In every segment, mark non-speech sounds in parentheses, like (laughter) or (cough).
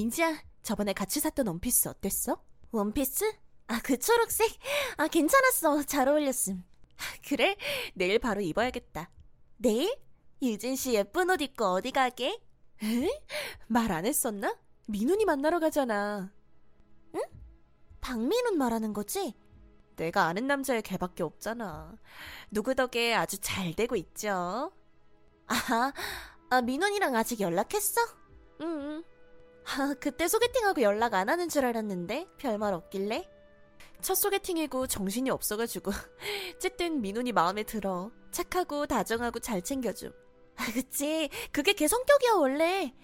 민지야, 저번에 같이 샀던 원피스 어땠어? 원피스? 아, 그 초록색? 아, 괜찮았어. 잘 어울렸음. 그래? 내일 바로 입어야겠다. 내일? 유진 씨 예쁜 옷 입고 어디 가게? 에? 말 안 했었나? 민훈이 만나러 가잖아. 응? 박민훈 말하는 거지? 내가 아는 남자의 걔밖에 없잖아. 누구 덕에 아주 잘 되고 있죠. 아하, 아, 민훈이랑 아직 연락했어? 응, 응. 아, (laughs) 그때 소개팅하고 연락 안 하는 줄 알았는데 별말 없길래? 첫 소개팅이고 정신이 없어가지고 (laughs) 어쨌든 민훈이 마음에 들어 착하고 다정하고 잘 챙겨줌 아 (laughs) 그치 그게 걔 성격이야 원래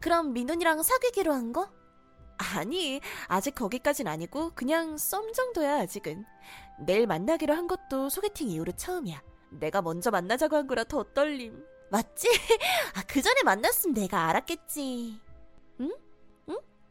그럼 민훈이랑 사귀기로 한 거? 아니 아직 거기까진 아니고 그냥 썸 정도야 아직은 내일 만나기로 한 것도 소개팅 이후로 처음이야 내가 먼저 만나자고 한 거라 더 떨림 맞지? 아 그 전에 만났으면 내가 알았겠지 응?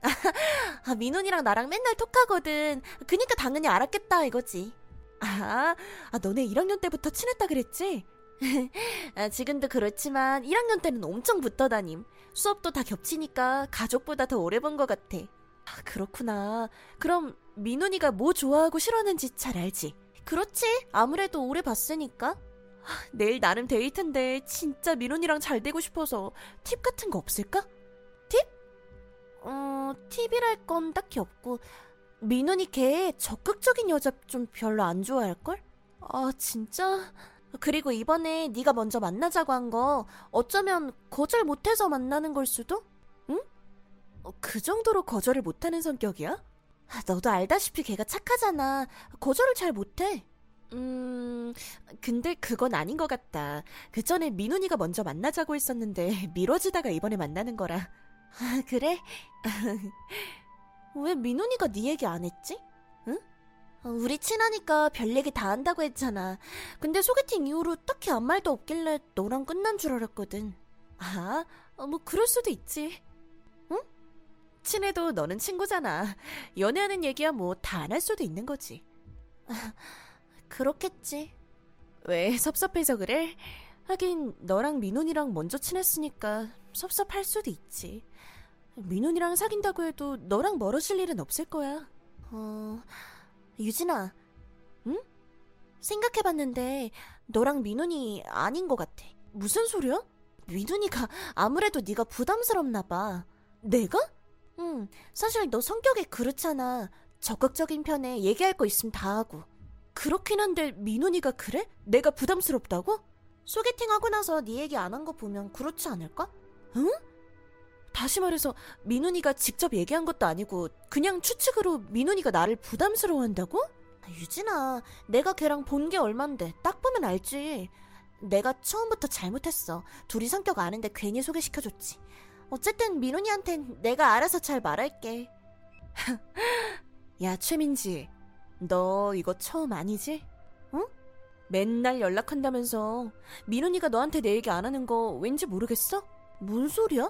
응? (laughs) 아, 민훈이랑 나랑 맨날 톡하거든. 그니까 당연히 알았겠다, 이거지. (laughs) 아, 아 너네 1학년 때부터 친했다 그랬지? (laughs) 아, 지금도 그렇지만 1학년 때는 엄청 붙어 다님. 수업도 다 겹치니까 가족보다 더 오래 본 것 같아. 아, 그렇구나. 그럼 민훈이가 뭐 좋아하고 싫어하는지 잘 알지? 그렇지. 아무래도 오래 봤으니까. 아, 내일 나름 데이트인데 진짜 민훈이랑 잘 되고 싶어서 팁 같은 거 없을까? 팁? 어, 팁이랄 건 딱히 없고 민훈이 걔 적극적인 여자 좀 별로 안 좋아할걸? 아 진짜? 그리고 이번에 네가 먼저 만나자고 한 거 어쩌면 거절 못해서 만나는 걸 수도? 응? 어, 그 정도로 거절을 못하는 성격이야? 아, 너도 알다시피 걔가 착하잖아. 거절을 잘 못해. 음, 근데 그건 아닌 것 같다. 그 전에 민훈이가 먼저 만나자고 했었는데 (laughs) 미뤄지다가 이번에 만나는 거라. 아, 그래? (laughs) 왜 민훈이가 네 얘기 안 했지? 응? 어, 우리 친하니까 별 얘기 다 한다고 했잖아. 근데 소개팅 이후로 딱히 아무 말도 없길래 너랑 끝난 줄 알았거든. 아, 어, 뭐 그럴 수도 있지. 응? 친해도 너는 친구잖아. 연애하는 얘기야 뭐 다 안 할 수도 있는 거지. 아, 그렇겠지. 왜 섭섭해서 그래? 하긴 너랑 민훈이랑 먼저 친했으니까 섭섭할 수도 있지. 민훈이랑 사귄다고 해도 너랑 멀어질 일은 없을 거야. 어, 유진아, 응? 생각해봤는데 너랑 민훈이 아닌 것 같아. 무슨 소리야? 민훈이가 아무래도 네가 부담스럽나 봐. 내가? 응, 사실 너 성격이 그렇잖아. 적극적인 편에 얘기할 거 있으면 다 하고. 그렇긴 한데 민훈이가 그래? 내가 부담스럽다고? 소개팅하고 나서 네 얘기 안 한 거 보면 그렇지 않을까? 응? 다시 말해서 민훈이가 직접 얘기한 것도 아니고 그냥 추측으로 민훈이가 나를 부담스러워한다고? 유진아, 내가 걔랑 본 게 얼만데 딱 보면 알지. 내가 처음부터 잘못했어. 둘이 성격 아는데 괜히 소개시켜줬지. 어쨌든 민훈이한텐 내가 알아서 잘 말할게. (laughs) 야, 최민지. 너 이거 처음 아니지? 응? 맨날 연락한다면서 민훈이가 너한테 내 얘기 안 하는 거 왠지 모르겠어? 뭔 소리야?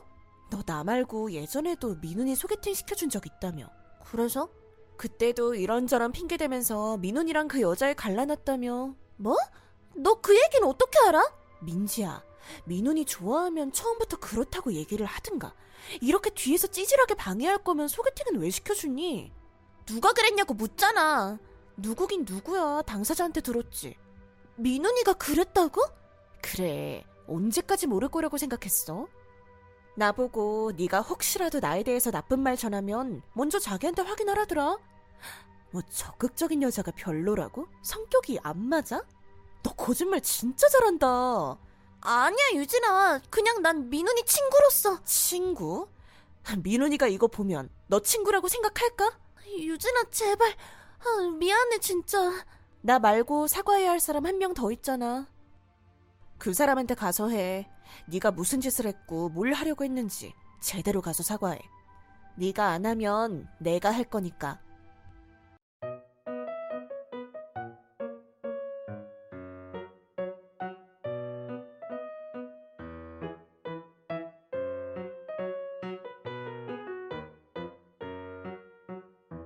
너 나 말고 예전에도 민훈이 소개팅 시켜준 적 있다며. 그래서? 그때도 이런저런 핑계 대면서 민훈이랑 그 여자애 갈라놨다며. 뭐? 너 그 얘기는 어떻게 알아? 민지야, 민훈이 좋아하면 처음부터 그렇다고 얘기를 하든가. 이렇게 뒤에서 찌질하게 방해할 거면 소개팅은 왜 시켜주니? 누가 그랬냐고 묻잖아. 누구긴 누구야. 당사자한테 들었지. 민훈이가 그랬다고? 그래. 언제까지 모를 거라고 생각했어? 나보고 네가 혹시라도 나에 대해서 나쁜 말 전하면 먼저 자기한테 확인하라더라. 뭐 적극적인 여자가 별로라고? 성격이 안 맞아? 너 거짓말 진짜 잘한다. 아니야 유진아. 그냥 난 민훈이 친구로서. 친구? 민훈이가 이거 보면 너 친구라고 생각할까? 유진아 제발. 아, 미안해 진짜. 나 말고 사과해야 할 사람 한 명 더 있잖아. 그 사람한테 가서 해. 네가 무슨 짓을 했고 뭘 하려고 했는지 제대로 가서 사과해. 네가 안 하면 내가 할 거니까.